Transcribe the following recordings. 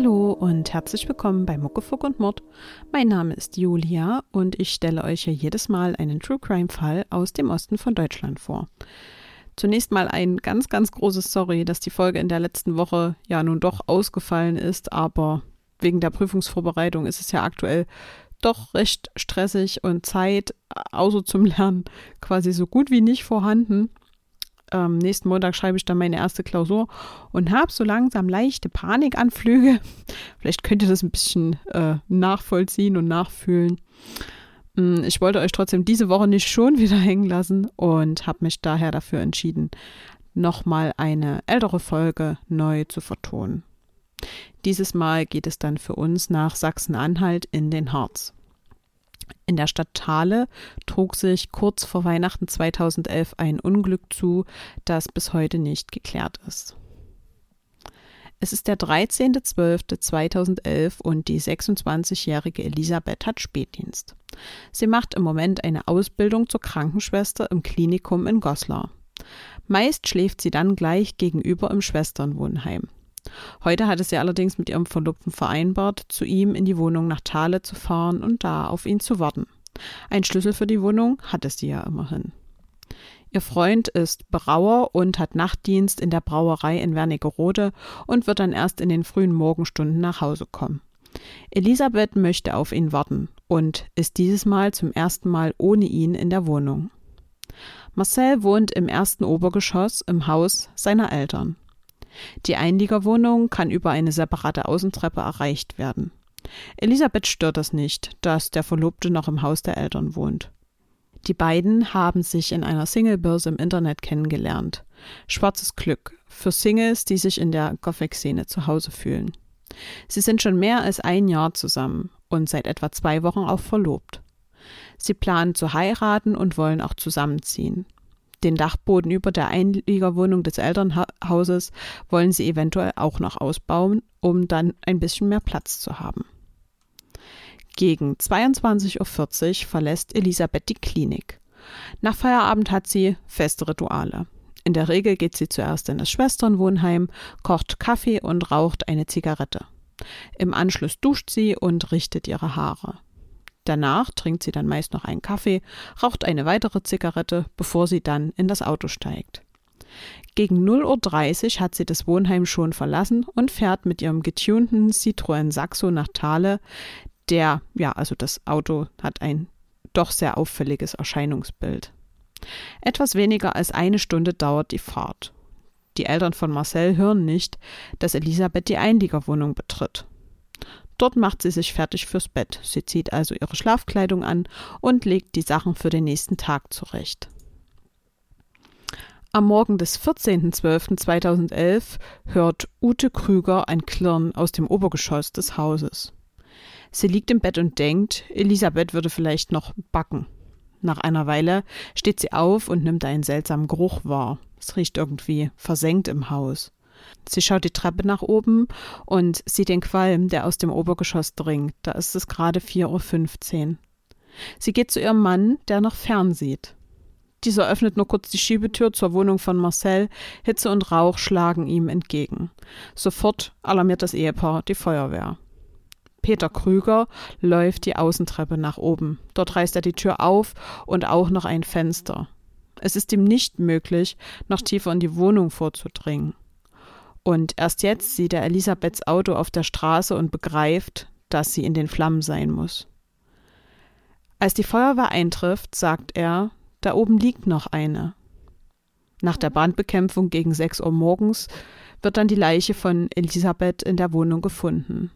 Hallo und herzlich willkommen bei Muckefuck und Mord. Mein Name ist Julia und ich stelle euch ja jedes Mal einen True Crime Fall aus dem Osten von Deutschland vor. Zunächst mal ein ganz, ganz großes Sorry, dass die Folge in der letzten Woche ja nun doch ausgefallen ist, aber wegen der Prüfungsvorbereitung ist es ja aktuell doch recht stressig und Zeit, außer zum Lernen, quasi so gut wie nicht vorhanden. Ähm, nächsten Montag schreibe ich dann meine erste Klausur und habe so langsam leichte Panikanflüge. Vielleicht könnt ihr das ein bisschen äh, nachvollziehen und nachfühlen. Mm, ich wollte euch trotzdem diese Woche nicht schon wieder hängen lassen und habe mich daher dafür entschieden, nochmal eine ältere Folge neu zu vertonen. Dieses Mal geht es dann für uns nach Sachsen-Anhalt in den Harz. In der Stadt Thale trug sich kurz vor Weihnachten 2011 ein Unglück zu, das bis heute nicht geklärt ist. Es ist der 13.12.2011 und die 26-jährige Elisabeth hat Spätdienst. Sie macht im Moment eine Ausbildung zur Krankenschwester im Klinikum in Goslar. Meist schläft sie dann gleich gegenüber im Schwesternwohnheim. Heute hatte sie allerdings mit ihrem Verlobten vereinbart, zu ihm in die Wohnung nach Thale zu fahren und da auf ihn zu warten. Ein Schlüssel für die Wohnung hatte sie ja immerhin. Ihr Freund ist Brauer und hat Nachtdienst in der Brauerei in Wernigerode und wird dann erst in den frühen Morgenstunden nach Hause kommen. Elisabeth möchte auf ihn warten und ist dieses Mal zum ersten Mal ohne ihn in der Wohnung. Marcel wohnt im ersten Obergeschoss im Haus seiner Eltern. Die Einliegerwohnung kann über eine separate Außentreppe erreicht werden. Elisabeth stört das nicht, dass der Verlobte noch im Haus der Eltern wohnt. Die beiden haben sich in einer Singlebörse im Internet kennengelernt. Schwarzes Glück für Singles, die sich in der Gothic-Szene zu Hause fühlen. Sie sind schon mehr als ein Jahr zusammen und seit etwa zwei Wochen auch verlobt. Sie planen zu heiraten und wollen auch zusammenziehen. Den Dachboden über der Einliegerwohnung des Elternhauses wollen sie eventuell auch noch ausbauen, um dann ein bisschen mehr Platz zu haben. Gegen 22.40 Uhr verlässt Elisabeth die Klinik. Nach Feierabend hat sie feste Rituale. In der Regel geht sie zuerst in das Schwesternwohnheim, kocht Kaffee und raucht eine Zigarette. Im Anschluss duscht sie und richtet ihre Haare. Danach trinkt sie dann meist noch einen Kaffee, raucht eine weitere Zigarette, bevor sie dann in das Auto steigt. Gegen 0.30 Uhr hat sie das Wohnheim schon verlassen und fährt mit ihrem getunten Citroën Saxo nach Thale. Der, ja, also das Auto hat ein doch sehr auffälliges Erscheinungsbild. Etwas weniger als eine Stunde dauert die Fahrt. Die Eltern von Marcel hören nicht, dass Elisabeth die Einliegerwohnung betritt. Dort macht sie sich fertig fürs Bett. Sie zieht also ihre Schlafkleidung an und legt die Sachen für den nächsten Tag zurecht. Am Morgen des 14.12.2011 hört Ute Krüger ein Klirren aus dem Obergeschoss des Hauses. Sie liegt im Bett und denkt, Elisabeth würde vielleicht noch backen. Nach einer Weile steht sie auf und nimmt einen seltsamen Geruch wahr. Es riecht irgendwie versenkt im Haus. Sie schaut die Treppe nach oben und sieht den Qualm, der aus dem Obergeschoss dringt. Da ist es gerade 4.15 Uhr. Sie geht zu ihrem Mann, der noch fern sieht. Dieser öffnet nur kurz die Schiebetür zur Wohnung von Marcel. Hitze und Rauch schlagen ihm entgegen. Sofort alarmiert das Ehepaar die Feuerwehr. Peter Krüger läuft die Außentreppe nach oben. Dort reißt er die Tür auf und auch noch ein Fenster. Es ist ihm nicht möglich, noch tiefer in die Wohnung vorzudringen. Und erst jetzt sieht er Elisabeths Auto auf der Straße und begreift, dass sie in den Flammen sein muss. Als die Feuerwehr eintrifft, sagt er, da oben liegt noch eine. Nach der Brandbekämpfung gegen 6 Uhr morgens wird dann die Leiche von Elisabeth in der Wohnung gefunden.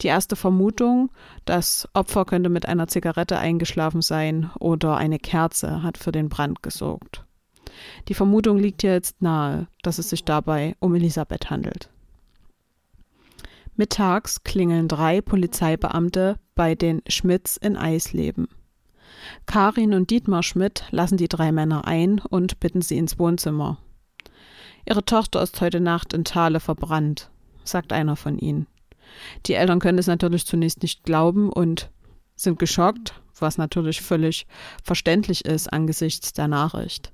Die erste Vermutung, das Opfer könnte mit einer Zigarette eingeschlafen sein oder eine Kerze hat für den Brand gesorgt. Die Vermutung liegt jetzt nahe, dass es sich dabei um Elisabeth handelt. Mittags klingeln drei Polizeibeamte bei den Schmidts in Eisleben. Karin und Dietmar Schmidt lassen die drei Männer ein und bitten sie ins Wohnzimmer. Ihre Tochter ist heute Nacht in Thale verbrannt, sagt einer von ihnen. Die Eltern können es natürlich zunächst nicht glauben und sind geschockt, was natürlich völlig verständlich ist angesichts der Nachricht.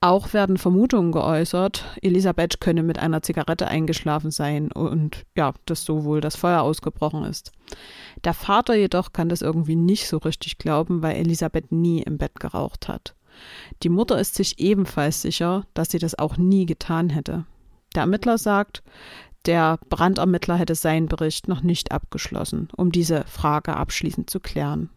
Auch werden Vermutungen geäußert, Elisabeth könne mit einer Zigarette eingeschlafen sein und ja, dass so wohl das Feuer ausgebrochen ist. Der Vater jedoch kann das irgendwie nicht so richtig glauben, weil Elisabeth nie im Bett geraucht hat. Die Mutter ist sich ebenfalls sicher, dass sie das auch nie getan hätte. Der Ermittler sagt, der Brandermittler hätte seinen Bericht noch nicht abgeschlossen, um diese Frage abschließend zu klären.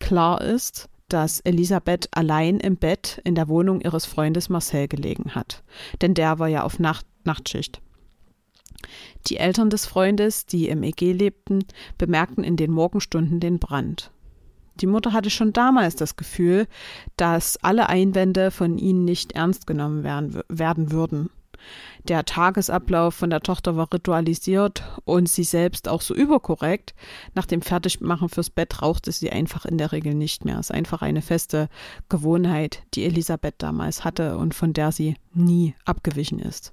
Klar ist, dass Elisabeth allein im Bett in der Wohnung ihres Freundes Marcel gelegen hat, denn der war ja auf Nacht Nachtschicht. Die Eltern des Freundes, die im EG lebten, bemerkten in den Morgenstunden den Brand. Die Mutter hatte schon damals das Gefühl, dass alle Einwände von ihnen nicht ernst genommen werden, werden würden. Der Tagesablauf von der Tochter war ritualisiert und sie selbst auch so überkorrekt. Nach dem Fertigmachen fürs Bett rauchte sie einfach in der Regel nicht mehr. Es ist einfach eine feste Gewohnheit, die Elisabeth damals hatte und von der sie nie abgewichen ist.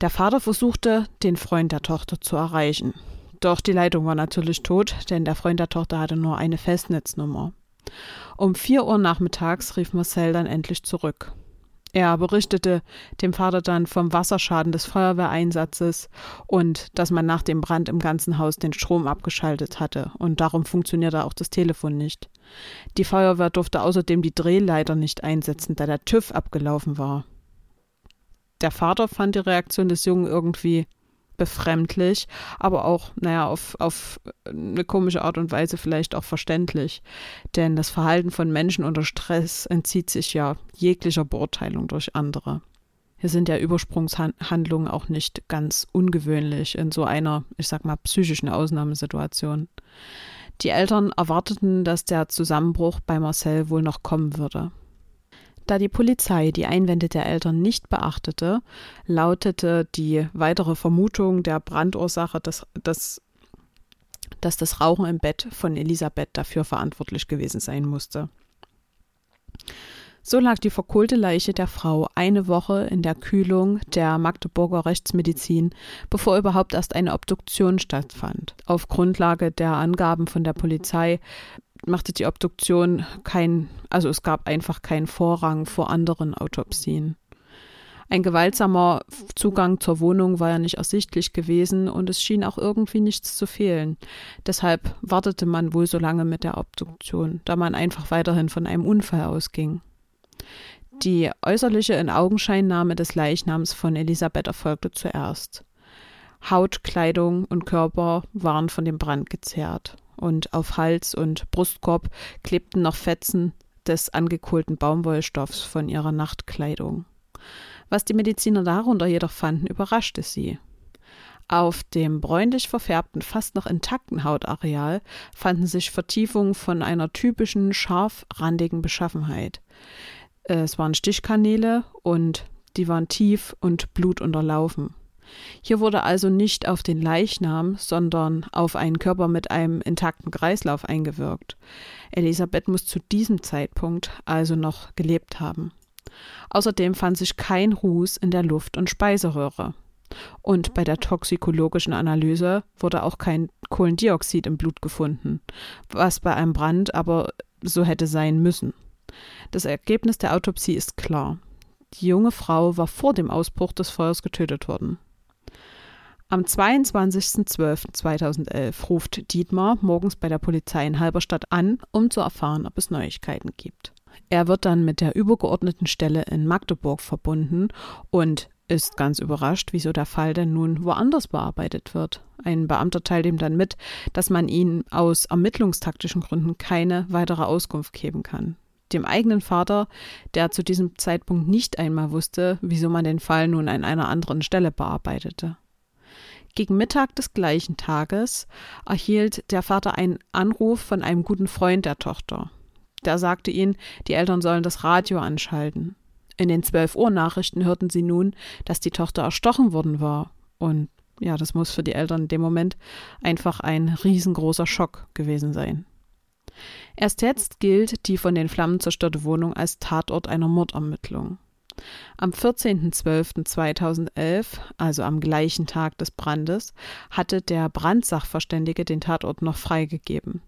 Der Vater versuchte, den Freund der Tochter zu erreichen. Doch die Leitung war natürlich tot, denn der Freund der Tochter hatte nur eine Festnetznummer. Um vier Uhr nachmittags rief Marcel dann endlich zurück. Er berichtete dem Vater dann vom Wasserschaden des Feuerwehreinsatzes und dass man nach dem Brand im ganzen Haus den Strom abgeschaltet hatte und darum funktionierte auch das Telefon nicht. Die Feuerwehr durfte außerdem die Drehleiter nicht einsetzen, da der TÜV abgelaufen war. Der Vater fand die Reaktion des Jungen irgendwie befremdlich, aber auch, naja, auf, auf eine komische Art und Weise vielleicht auch verständlich. Denn das Verhalten von Menschen unter Stress entzieht sich ja jeglicher Beurteilung durch andere. Hier sind ja Übersprungshandlungen auch nicht ganz ungewöhnlich in so einer, ich sag mal, psychischen Ausnahmesituation. Die Eltern erwarteten, dass der Zusammenbruch bei Marcel wohl noch kommen würde. Da die Polizei die Einwände der Eltern nicht beachtete, lautete die weitere Vermutung der Brandursache, dass, dass, dass das Rauchen im Bett von Elisabeth dafür verantwortlich gewesen sein musste. So lag die verkohlte Leiche der Frau eine Woche in der Kühlung der Magdeburger Rechtsmedizin, bevor überhaupt erst eine Obduktion stattfand. Auf Grundlage der Angaben von der Polizei machte die Obduktion kein, also es gab einfach keinen Vorrang vor anderen Autopsien. Ein gewaltsamer Zugang zur Wohnung war ja nicht ersichtlich gewesen und es schien auch irgendwie nichts zu fehlen. Deshalb wartete man wohl so lange mit der Obduktion, da man einfach weiterhin von einem Unfall ausging. Die äußerliche Inaugenscheinnahme des Leichnams von Elisabeth erfolgte zuerst. Haut, Kleidung und Körper waren von dem Brand gezerrt und auf Hals und Brustkorb klebten noch Fetzen des angekohlten Baumwollstoffs von ihrer Nachtkleidung. Was die Mediziner darunter jedoch fanden, überraschte sie. Auf dem bräunlich verfärbten, fast noch intakten Hautareal fanden sich Vertiefungen von einer typischen scharfrandigen Beschaffenheit. Es waren Stichkanäle und die waren tief und blutunterlaufen. Hier wurde also nicht auf den Leichnam, sondern auf einen Körper mit einem intakten Kreislauf eingewirkt. Elisabeth muss zu diesem Zeitpunkt also noch gelebt haben. Außerdem fand sich kein Ruß in der Luft- und Speiseröhre. Und bei der toxikologischen Analyse wurde auch kein Kohlendioxid im Blut gefunden, was bei einem Brand aber so hätte sein müssen. Das Ergebnis der Autopsie ist klar. Die junge Frau war vor dem Ausbruch des Feuers getötet worden. Am 22.12.2011 ruft Dietmar morgens bei der Polizei in Halberstadt an, um zu erfahren, ob es Neuigkeiten gibt. Er wird dann mit der übergeordneten Stelle in Magdeburg verbunden und ist ganz überrascht, wieso der Fall denn nun woanders bearbeitet wird. Ein Beamter teilt ihm dann mit, dass man ihm aus ermittlungstaktischen Gründen keine weitere Auskunft geben kann. Dem eigenen Vater, der zu diesem Zeitpunkt nicht einmal wusste, wieso man den Fall nun an einer anderen Stelle bearbeitete. Gegen Mittag des gleichen Tages erhielt der Vater einen Anruf von einem guten Freund der Tochter. Der sagte ihnen, die Eltern sollen das Radio anschalten. In den 12 Uhr Nachrichten hörten sie nun, dass die Tochter erstochen worden war. Und ja, das muss für die Eltern in dem Moment einfach ein riesengroßer Schock gewesen sein. Erst jetzt gilt die von den Flammen zerstörte Wohnung als Tatort einer Mordermittlung. Am 14.12.2011, also am gleichen Tag des Brandes, hatte der Brandsachverständige den Tatort noch freigegeben.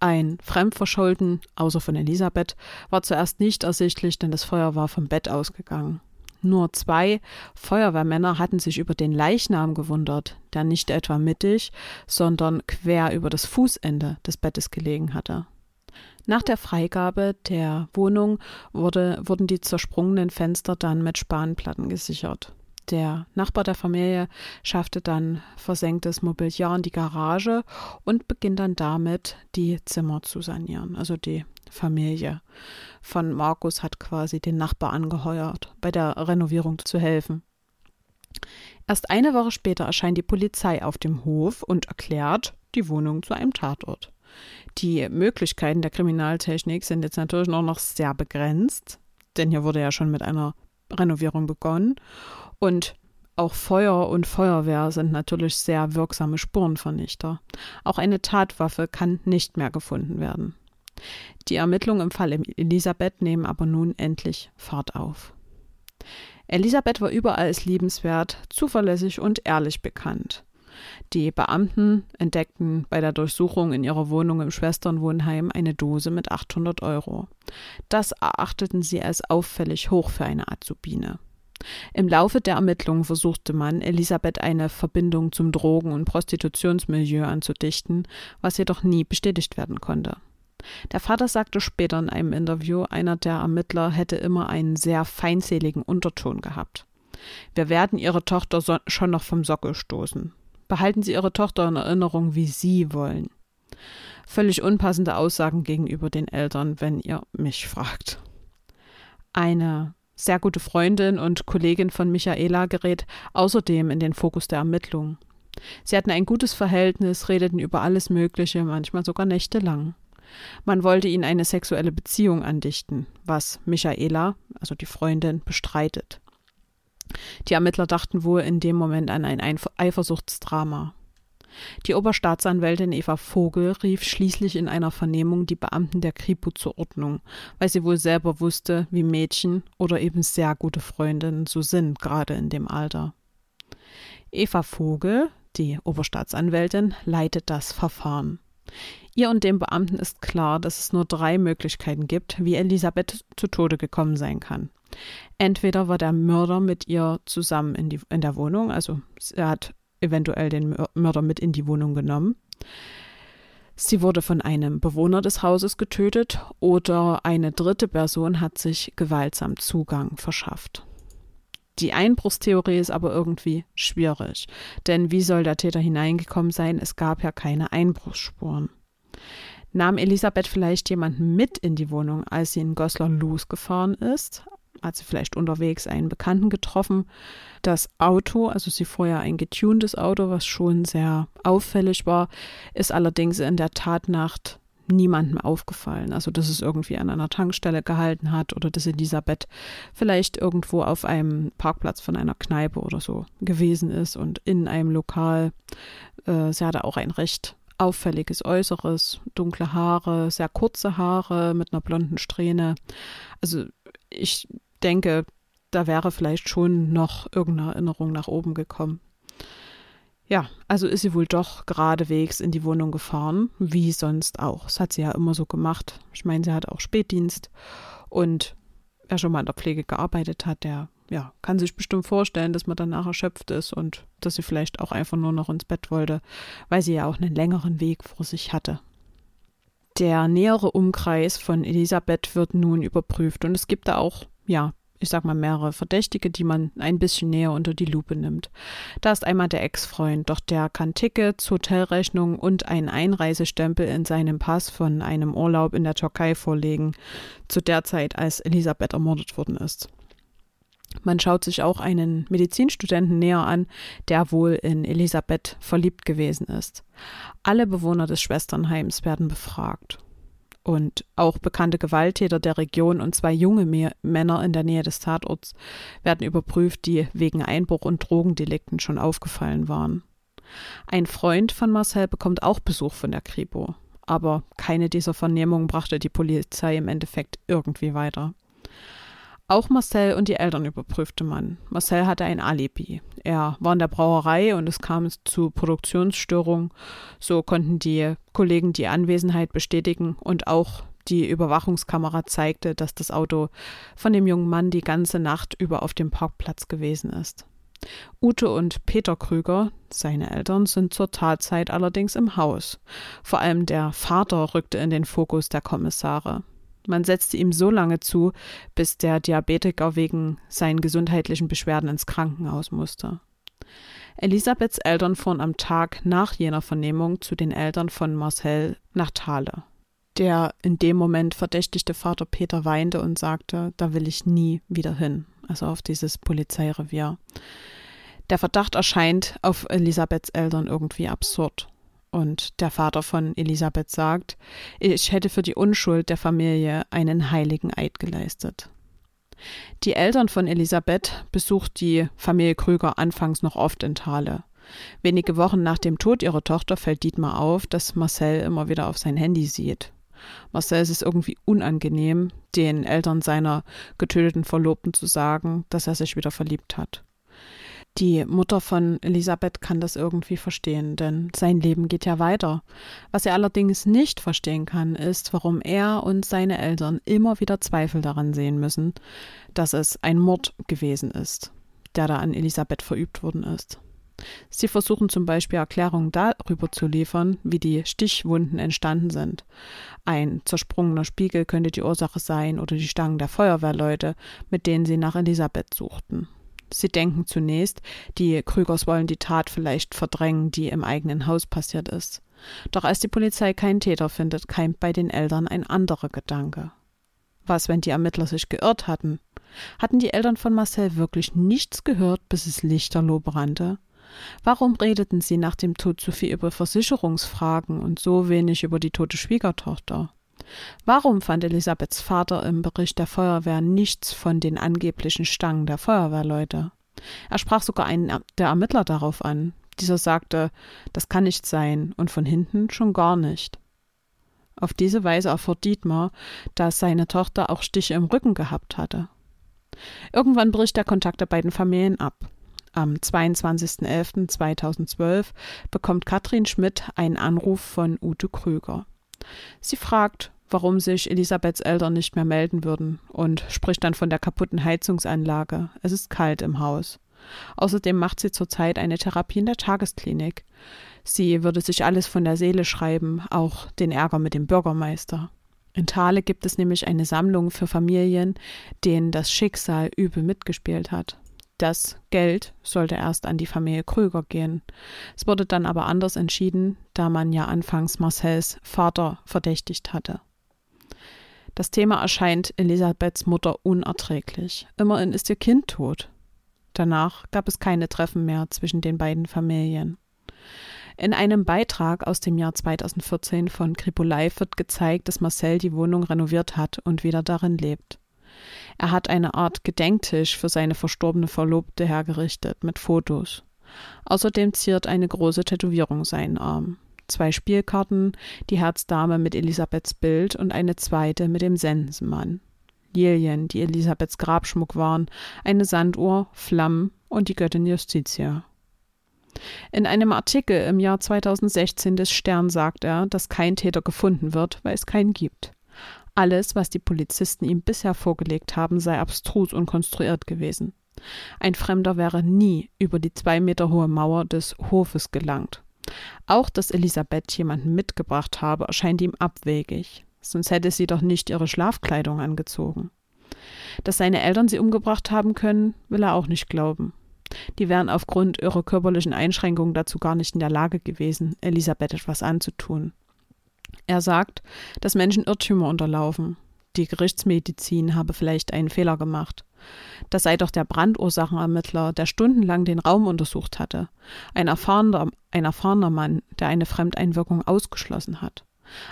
Ein Fremdverschulden, außer von Elisabeth, war zuerst nicht ersichtlich, denn das Feuer war vom Bett ausgegangen. Nur zwei Feuerwehrmänner hatten sich über den Leichnam gewundert, der nicht etwa mittig, sondern quer über das Fußende des Bettes gelegen hatte. Nach der Freigabe der Wohnung wurde, wurden die zersprungenen Fenster dann mit Spanplatten gesichert. Der Nachbar der Familie schaffte dann versenktes Mobiliar in die Garage und beginnt dann damit, die Zimmer zu sanieren, also die Familie von Markus hat quasi den Nachbar angeheuert, bei der Renovierung zu helfen. Erst eine Woche später erscheint die Polizei auf dem Hof und erklärt die Wohnung zu einem Tatort. Die Möglichkeiten der Kriminaltechnik sind jetzt natürlich noch, noch sehr begrenzt, denn hier wurde ja schon mit einer Renovierung begonnen. Und auch Feuer und Feuerwehr sind natürlich sehr wirksame Spurenvernichter. Auch eine Tatwaffe kann nicht mehr gefunden werden. Die Ermittlungen im Fall Elisabeth nehmen aber nun endlich Fahrt auf. Elisabeth war überall als liebenswert, zuverlässig und ehrlich bekannt. Die Beamten entdeckten bei der Durchsuchung in ihrer Wohnung im Schwesternwohnheim eine Dose mit 800 Euro. Das erachteten sie als auffällig hoch für eine Azubine. Im Laufe der Ermittlungen versuchte man, Elisabeth eine Verbindung zum Drogen- und Prostitutionsmilieu anzudichten, was jedoch nie bestätigt werden konnte. Der Vater sagte später in einem Interview, einer der Ermittler hätte immer einen sehr feindseligen Unterton gehabt. Wir werden Ihre Tochter so schon noch vom Sockel stoßen. Behalten Sie Ihre Tochter in Erinnerung, wie Sie wollen. Völlig unpassende Aussagen gegenüber den Eltern, wenn ihr mich fragt. Eine sehr gute Freundin und Kollegin von Michaela gerät außerdem in den Fokus der Ermittlungen. Sie hatten ein gutes Verhältnis, redeten über alles Mögliche, manchmal sogar nächtelang. Man wollte ihnen eine sexuelle Beziehung andichten, was Michaela, also die Freundin, bestreitet. Die Ermittler dachten wohl in dem Moment an ein Eifersuchtsdrama. Die Oberstaatsanwältin Eva Vogel rief schließlich in einer Vernehmung die Beamten der Kripo zur Ordnung, weil sie wohl selber wusste, wie Mädchen oder eben sehr gute Freundinnen so sind, gerade in dem Alter. Eva Vogel, die Oberstaatsanwältin, leitet das Verfahren. Ihr und dem Beamten ist klar, dass es nur drei Möglichkeiten gibt, wie Elisabeth zu Tode gekommen sein kann. Entweder war der Mörder mit ihr zusammen in, die, in der Wohnung, also er hat eventuell den Mörder mit in die Wohnung genommen. Sie wurde von einem Bewohner des Hauses getötet oder eine dritte Person hat sich gewaltsam Zugang verschafft. Die Einbruchstheorie ist aber irgendwie schwierig, denn wie soll der Täter hineingekommen sein? Es gab ja keine Einbruchsspuren. Nahm Elisabeth vielleicht jemanden mit in die Wohnung, als sie in Goslar losgefahren ist? Hat sie vielleicht unterwegs einen Bekannten getroffen? Das Auto, also sie fuhr ja ein getuntes Auto, was schon sehr auffällig war, ist allerdings in der Tatnacht niemandem aufgefallen. Also, dass es irgendwie an einer Tankstelle gehalten hat oder dass Elisabeth vielleicht irgendwo auf einem Parkplatz von einer Kneipe oder so gewesen ist und in einem Lokal. Äh, sie hatte auch ein recht auffälliges Äußeres, dunkle Haare, sehr kurze Haare mit einer blonden Strähne. Also, ich denke, da wäre vielleicht schon noch irgendeine Erinnerung nach oben gekommen. Ja, also ist sie wohl doch geradewegs in die Wohnung gefahren, wie sonst auch. Das hat sie ja immer so gemacht. Ich meine, sie hat auch Spätdienst und wer schon mal in der Pflege gearbeitet hat, der ja, kann sich bestimmt vorstellen, dass man danach erschöpft ist und dass sie vielleicht auch einfach nur noch ins Bett wollte, weil sie ja auch einen längeren Weg vor sich hatte. Der nähere Umkreis von Elisabeth wird nun überprüft und es gibt da auch ja ich sag mal, mehrere Verdächtige, die man ein bisschen näher unter die Lupe nimmt. Da ist einmal der Ex-Freund, doch der kann Tickets, Hotelrechnungen und einen Einreisestempel in seinem Pass von einem Urlaub in der Türkei vorlegen, zu der Zeit, als Elisabeth ermordet worden ist. Man schaut sich auch einen Medizinstudenten näher an, der wohl in Elisabeth verliebt gewesen ist. Alle Bewohner des Schwesternheims werden befragt und auch bekannte Gewalttäter der Region und zwei junge Me Männer in der Nähe des Tatorts werden überprüft, die wegen Einbruch und Drogendelikten schon aufgefallen waren. Ein Freund von Marcel bekommt auch Besuch von der Kripo, aber keine dieser Vernehmungen brachte die Polizei im Endeffekt irgendwie weiter. Auch Marcel und die Eltern überprüfte man. Marcel hatte ein Alibi. Er war in der Brauerei und es kam zu Produktionsstörungen. So konnten die Kollegen die Anwesenheit bestätigen und auch die Überwachungskamera zeigte, dass das Auto von dem jungen Mann die ganze Nacht über auf dem Parkplatz gewesen ist. Ute und Peter Krüger, seine Eltern, sind zur Tatzeit allerdings im Haus. Vor allem der Vater rückte in den Fokus der Kommissare. Man setzte ihm so lange zu, bis der Diabetiker wegen seinen gesundheitlichen Beschwerden ins Krankenhaus musste. Elisabeths Eltern fuhren am Tag nach jener Vernehmung zu den Eltern von Marcel nach Thale. Der in dem Moment verdächtigte Vater Peter weinte und sagte, da will ich nie wieder hin, also auf dieses Polizeirevier. Der Verdacht erscheint auf Elisabeths Eltern irgendwie absurd. Und der Vater von Elisabeth sagt, ich hätte für die Unschuld der Familie einen heiligen Eid geleistet. Die Eltern von Elisabeth besucht die Familie Krüger anfangs noch oft in Thale. Wenige Wochen nach dem Tod ihrer Tochter fällt Dietmar auf, dass Marcel immer wieder auf sein Handy sieht. Marcel ist es irgendwie unangenehm, den Eltern seiner getöteten Verlobten zu sagen, dass er sich wieder verliebt hat. Die Mutter von Elisabeth kann das irgendwie verstehen, denn sein Leben geht ja weiter. Was er allerdings nicht verstehen kann, ist, warum er und seine Eltern immer wieder Zweifel daran sehen müssen, dass es ein Mord gewesen ist, der da an Elisabeth verübt worden ist. Sie versuchen zum Beispiel Erklärungen darüber zu liefern, wie die Stichwunden entstanden sind. Ein zersprungener Spiegel könnte die Ursache sein oder die Stangen der Feuerwehrleute, mit denen sie nach Elisabeth suchten. Sie denken zunächst, die Krügers wollen die Tat vielleicht verdrängen, die im eigenen Haus passiert ist. Doch als die Polizei keinen Täter findet, keimt bei den Eltern ein anderer Gedanke. Was, wenn die Ermittler sich geirrt hatten? Hatten die Eltern von Marcel wirklich nichts gehört, bis es lichterloh brannte? Warum redeten sie nach dem Tod so viel über Versicherungsfragen und so wenig über die tote Schwiegertochter? Warum fand Elisabeths Vater im Bericht der Feuerwehr nichts von den angeblichen Stangen der Feuerwehrleute? Er sprach sogar einen der Ermittler darauf an. Dieser sagte, das kann nicht sein und von hinten schon gar nicht. Auf diese Weise erfuhr Dietmar, dass seine Tochter auch Stiche im Rücken gehabt hatte. Irgendwann bricht der Kontakt der beiden Familien ab. Am 22.11.2012 bekommt Katrin Schmidt einen Anruf von Ute Krüger. Sie fragt, warum sich Elisabeths Eltern nicht mehr melden würden und spricht dann von der kaputten Heizungsanlage. Es ist kalt im Haus. Außerdem macht sie zurzeit eine Therapie in der Tagesklinik. Sie würde sich alles von der Seele schreiben, auch den Ärger mit dem Bürgermeister. In Thale gibt es nämlich eine Sammlung für Familien, denen das Schicksal übel mitgespielt hat. Das Geld sollte erst an die Familie Krüger gehen. Es wurde dann aber anders entschieden, da man ja anfangs Marcells Vater verdächtigt hatte. Das Thema erscheint Elisabeths Mutter unerträglich. Immerhin ist ihr Kind tot. Danach gab es keine Treffen mehr zwischen den beiden Familien. In einem Beitrag aus dem Jahr 2014 von Kripo Live wird gezeigt, dass Marcel die Wohnung renoviert hat und wieder darin lebt. Er hat eine Art Gedenktisch für seine verstorbene Verlobte hergerichtet mit Fotos. Außerdem ziert eine große Tätowierung seinen Arm. Zwei Spielkarten, die Herzdame mit Elisabeths Bild und eine zweite mit dem Sensenmann. Lilien, die Elisabeths Grabschmuck waren, eine Sanduhr, Flammen und die Göttin Justitia. In einem Artikel im Jahr 2016 des Stern sagt er, dass kein Täter gefunden wird, weil es keinen gibt. Alles, was die Polizisten ihm bisher vorgelegt haben, sei abstrus und konstruiert gewesen. Ein Fremder wäre nie über die zwei Meter hohe Mauer des Hofes gelangt. Auch, dass Elisabeth jemanden mitgebracht habe, erscheint ihm abwegig. Sonst hätte sie doch nicht ihre Schlafkleidung angezogen. Dass seine Eltern sie umgebracht haben können, will er auch nicht glauben. Die wären aufgrund ihrer körperlichen Einschränkungen dazu gar nicht in der Lage gewesen, Elisabeth etwas anzutun. Er sagt, dass Menschen Irrtümer unterlaufen. Die Gerichtsmedizin habe vielleicht einen Fehler gemacht. Das sei doch der Brandursachenermittler, der stundenlang den Raum untersucht hatte. Ein erfahrener, ein erfahrener Mann, der eine Fremdeinwirkung ausgeschlossen hat.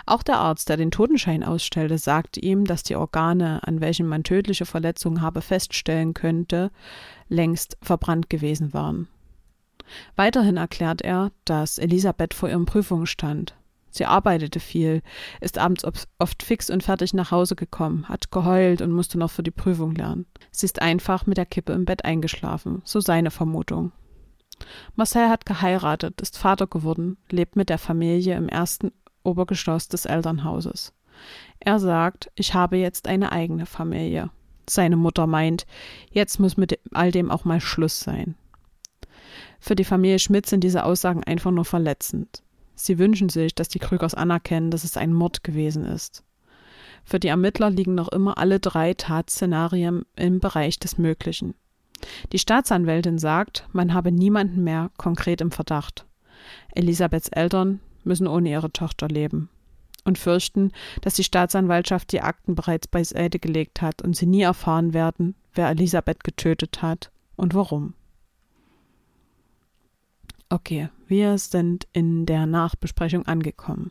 Auch der Arzt, der den Totenschein ausstellte, sagte ihm, dass die Organe, an welchen man tödliche Verletzungen habe feststellen könnte, längst verbrannt gewesen waren. Weiterhin erklärt er, dass Elisabeth vor ihren Prüfungen stand. Sie arbeitete viel, ist abends oft fix und fertig nach Hause gekommen, hat geheult und musste noch für die Prüfung lernen. Sie ist einfach mit der Kippe im Bett eingeschlafen, so seine Vermutung. Marcel hat geheiratet, ist Vater geworden, lebt mit der Familie im ersten Obergeschoss des Elternhauses. Er sagt, ich habe jetzt eine eigene Familie. Seine Mutter meint, jetzt muss mit all dem auch mal Schluss sein. Für die Familie Schmidt sind diese Aussagen einfach nur verletzend. Sie wünschen sich, dass die Krügers anerkennen, dass es ein Mord gewesen ist. Für die Ermittler liegen noch immer alle drei Tatszenarien im Bereich des Möglichen. Die Staatsanwältin sagt, man habe niemanden mehr konkret im Verdacht. Elisabeths Eltern müssen ohne ihre Tochter leben und fürchten, dass die Staatsanwaltschaft die Akten bereits beiseite gelegt hat und sie nie erfahren werden, wer Elisabeth getötet hat und warum. Okay, wir sind in der Nachbesprechung angekommen.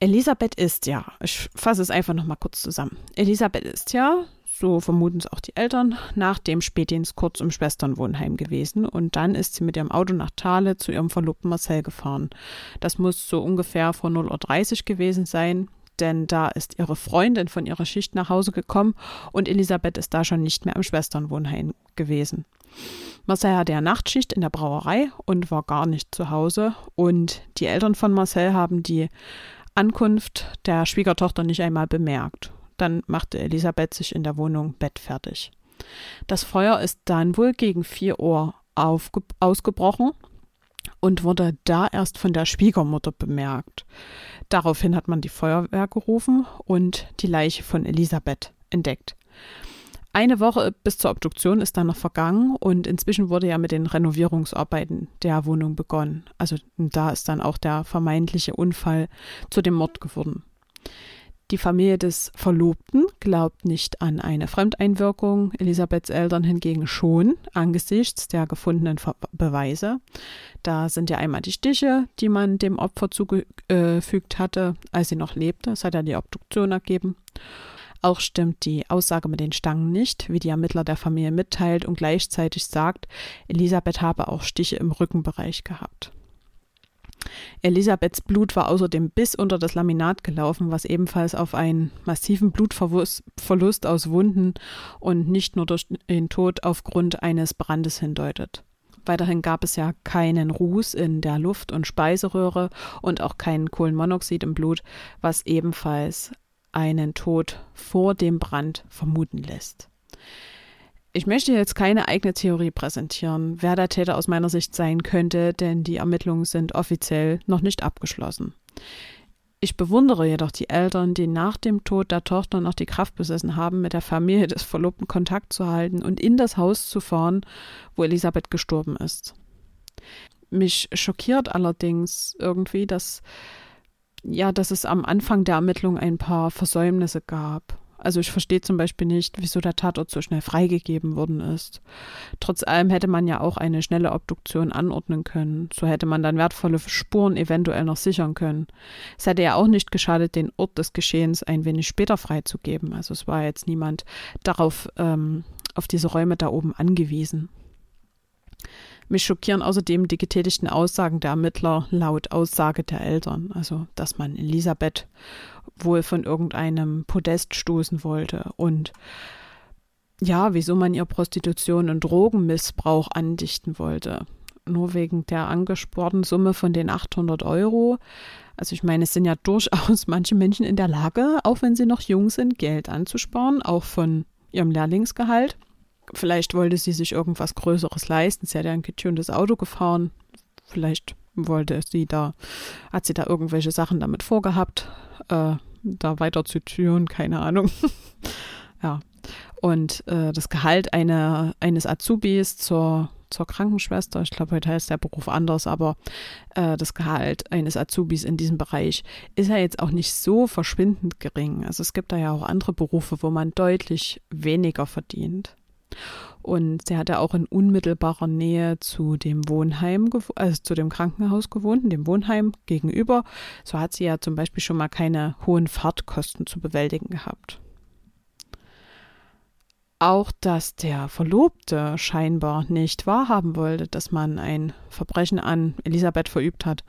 Elisabeth ist ja, ich fasse es einfach nochmal kurz zusammen. Elisabeth ist ja, so vermuten es auch die Eltern, nach dem Spätdienst kurz im Schwesternwohnheim gewesen und dann ist sie mit ihrem Auto nach Thale zu ihrem Verlobten Marcel gefahren. Das muss so ungefähr vor 0.30 Uhr gewesen sein, denn da ist ihre Freundin von ihrer Schicht nach Hause gekommen und Elisabeth ist da schon nicht mehr im Schwesternwohnheim gewesen. Marcel hatte ja Nachtschicht in der Brauerei und war gar nicht zu Hause und die Eltern von Marcel haben die Ankunft der Schwiegertochter nicht einmal bemerkt. Dann machte Elisabeth sich in der Wohnung bettfertig. Das Feuer ist dann wohl gegen 4 Uhr ausgebrochen und wurde da erst von der Schwiegermutter bemerkt. Daraufhin hat man die Feuerwehr gerufen und die Leiche von Elisabeth entdeckt. Eine Woche bis zur Obduktion ist dann noch vergangen und inzwischen wurde ja mit den Renovierungsarbeiten der Wohnung begonnen. Also da ist dann auch der vermeintliche Unfall zu dem Mord geworden. Die Familie des Verlobten glaubt nicht an eine Fremdeinwirkung, Elisabeths Eltern hingegen schon angesichts der gefundenen Beweise. Da sind ja einmal die Stiche, die man dem Opfer zugefügt hatte, als sie noch lebte. Es hat ja die Obduktion ergeben. Auch stimmt die Aussage mit den Stangen nicht, wie die Ermittler der Familie mitteilt und gleichzeitig sagt, Elisabeth habe auch Stiche im Rückenbereich gehabt. Elisabeths Blut war außerdem bis unter das Laminat gelaufen, was ebenfalls auf einen massiven Blutverlust aus Wunden und nicht nur durch den Tod aufgrund eines Brandes hindeutet. Weiterhin gab es ja keinen Ruß in der Luft- und Speiseröhre und auch kein Kohlenmonoxid im Blut, was ebenfalls einen Tod vor dem Brand vermuten lässt. Ich möchte jetzt keine eigene Theorie präsentieren, wer der Täter aus meiner Sicht sein könnte, denn die Ermittlungen sind offiziell noch nicht abgeschlossen. Ich bewundere jedoch die Eltern, die nach dem Tod der Tochter noch die Kraft besessen haben, mit der Familie des Verlobten Kontakt zu halten und in das Haus zu fahren, wo Elisabeth gestorben ist. Mich schockiert allerdings irgendwie, dass ja, dass es am Anfang der Ermittlung ein paar Versäumnisse gab. Also ich verstehe zum Beispiel nicht, wieso der Tatort so schnell freigegeben worden ist. Trotz allem hätte man ja auch eine schnelle Obduktion anordnen können. So hätte man dann wertvolle Spuren eventuell noch sichern können. Es hätte ja auch nicht geschadet, den Ort des Geschehens ein wenig später freizugeben. Also es war jetzt niemand darauf, ähm, auf diese Räume da oben angewiesen. Mich schockieren außerdem die getätigten Aussagen der Ermittler laut Aussage der Eltern, also dass man Elisabeth wohl von irgendeinem Podest stoßen wollte und ja, wieso man ihr Prostitution und Drogenmissbrauch andichten wollte. Nur wegen der angesporten Summe von den 800 Euro. Also ich meine, es sind ja durchaus manche Menschen in der Lage, auch wenn sie noch jung sind, Geld anzusparen, auch von ihrem Lehrlingsgehalt. Vielleicht wollte sie sich irgendwas Größeres leisten. Sie hat ja ein getuntes Auto gefahren. Vielleicht wollte sie da, hat sie da irgendwelche Sachen damit vorgehabt, äh, da weiter zu führen, keine Ahnung. ja. Und äh, das Gehalt eine, eines Azubis zur, zur Krankenschwester, ich glaube, heute heißt der Beruf anders, aber äh, das Gehalt eines Azubis in diesem Bereich ist ja jetzt auch nicht so verschwindend gering. Also es gibt da ja auch andere Berufe, wo man deutlich weniger verdient. Und sie hatte auch in unmittelbarer Nähe zu dem Wohnheim, also zu dem Krankenhaus gewohnt, dem Wohnheim gegenüber. So hat sie ja zum Beispiel schon mal keine hohen Fahrtkosten zu bewältigen gehabt. Auch, dass der Verlobte scheinbar nicht wahrhaben wollte, dass man ein Verbrechen an Elisabeth verübt hat,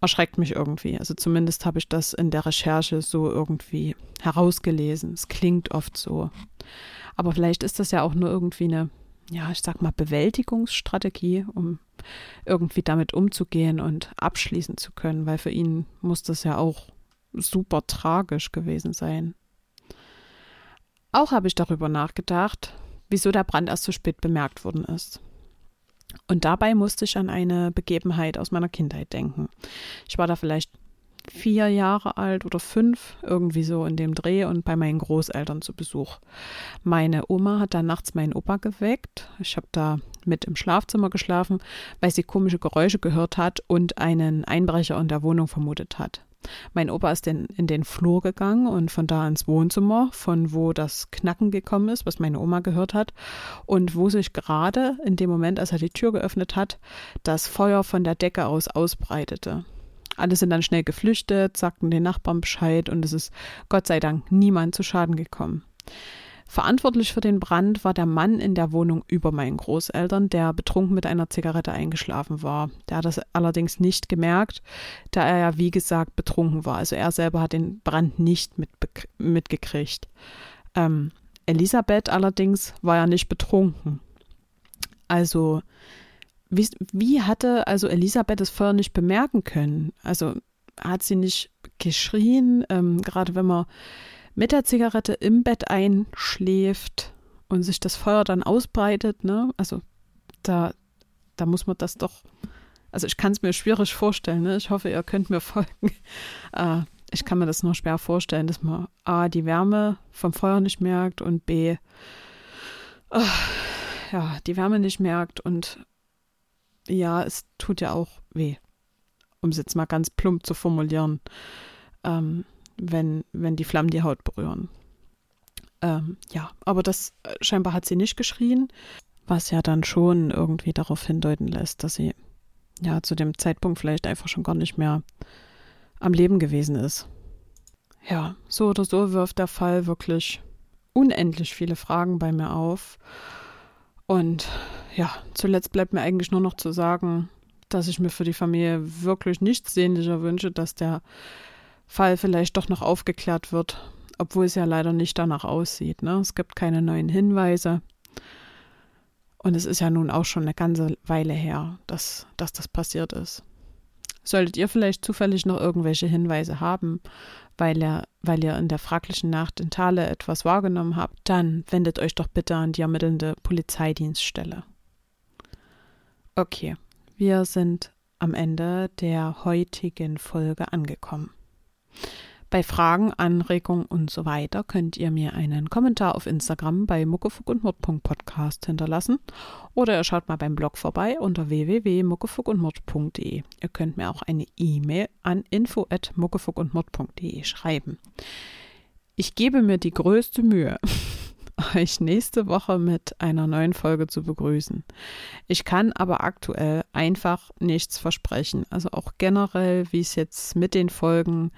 erschreckt mich irgendwie. Also zumindest habe ich das in der Recherche so irgendwie herausgelesen. Es klingt oft so. Aber vielleicht ist das ja auch nur irgendwie eine, ja, ich sag mal, Bewältigungsstrategie, um irgendwie damit umzugehen und abschließen zu können, weil für ihn muss das ja auch super tragisch gewesen sein. Auch habe ich darüber nachgedacht, wieso der Brand erst so spät bemerkt worden ist. Und dabei musste ich an eine Begebenheit aus meiner Kindheit denken. Ich war da vielleicht vier Jahre alt oder fünf, irgendwie so in dem Dreh und bei meinen Großeltern zu Besuch. Meine Oma hat dann nachts meinen Opa geweckt. Ich habe da mit im Schlafzimmer geschlafen, weil sie komische Geräusche gehört hat und einen Einbrecher in der Wohnung vermutet hat. Mein Opa ist in, in den Flur gegangen und von da ins Wohnzimmer, von wo das Knacken gekommen ist, was meine Oma gehört hat, und wo sich gerade in dem Moment, als er die Tür geöffnet hat, das Feuer von der Decke aus ausbreitete. Alle sind dann schnell geflüchtet, sagten den Nachbarn Bescheid und es ist Gott sei Dank niemand zu Schaden gekommen. Verantwortlich für den Brand war der Mann in der Wohnung über meinen Großeltern, der betrunken mit einer Zigarette eingeschlafen war. Der hat das allerdings nicht gemerkt, da er ja, wie gesagt, betrunken war. Also er selber hat den Brand nicht mitgekriegt. Ähm, Elisabeth allerdings war ja nicht betrunken. Also, wie, wie hatte also Elisabeth das Feuer nicht bemerken können? Also hat sie nicht geschrien, ähm, gerade wenn man mit der Zigarette im Bett einschläft und sich das Feuer dann ausbreitet, ne? Also da, da muss man das doch, also ich kann es mir schwierig vorstellen, ne? Ich hoffe, ihr könnt mir folgen. Äh, ich kann mir das nur schwer vorstellen, dass man A, die Wärme vom Feuer nicht merkt und B, äh, ja, die Wärme nicht merkt und ja, es tut ja auch weh, um es jetzt mal ganz plump zu formulieren. Ähm, wenn, wenn die Flammen die Haut berühren. Ähm, ja, aber das äh, scheinbar hat sie nicht geschrien, was ja dann schon irgendwie darauf hindeuten lässt, dass sie ja zu dem Zeitpunkt vielleicht einfach schon gar nicht mehr am Leben gewesen ist. Ja, so oder so wirft der Fall wirklich unendlich viele Fragen bei mir auf. Und ja, zuletzt bleibt mir eigentlich nur noch zu sagen, dass ich mir für die Familie wirklich nichts sehnlicher wünsche, dass der Fall vielleicht doch noch aufgeklärt wird, obwohl es ja leider nicht danach aussieht. Ne? Es gibt keine neuen Hinweise. Und es ist ja nun auch schon eine ganze Weile her, dass, dass das passiert ist. Solltet ihr vielleicht zufällig noch irgendwelche Hinweise haben, weil ihr, weil ihr in der fraglichen Nacht in Thale etwas wahrgenommen habt, dann wendet euch doch bitte an die ermittelnde Polizeidienststelle. Okay, wir sind am Ende der heutigen Folge angekommen. Bei Fragen, Anregungen und so weiter könnt ihr mir einen Kommentar auf Instagram bei muckefuck und Mord.podcast hinterlassen oder ihr schaut mal beim Blog vorbei unter www.muckefuckundmord.de. Ihr könnt mir auch eine E-Mail an info@muckefuckundmord.de schreiben. Ich gebe mir die größte Mühe, euch nächste Woche mit einer neuen Folge zu begrüßen. Ich kann aber aktuell einfach nichts versprechen. Also auch generell, wie es jetzt mit den Folgen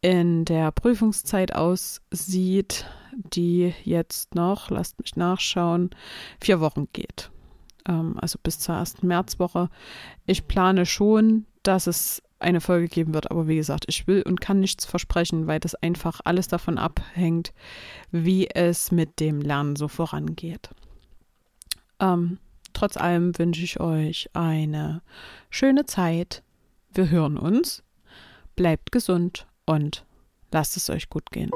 in der Prüfungszeit aussieht, die jetzt noch, lasst mich nachschauen, vier Wochen geht. Ähm, also bis zur ersten Märzwoche. Ich plane schon, dass es eine Folge geben wird, aber wie gesagt, ich will und kann nichts versprechen, weil das einfach alles davon abhängt, wie es mit dem Lernen so vorangeht. Ähm, trotz allem wünsche ich euch eine schöne Zeit. Wir hören uns. Bleibt gesund und lasst es euch gut gehen.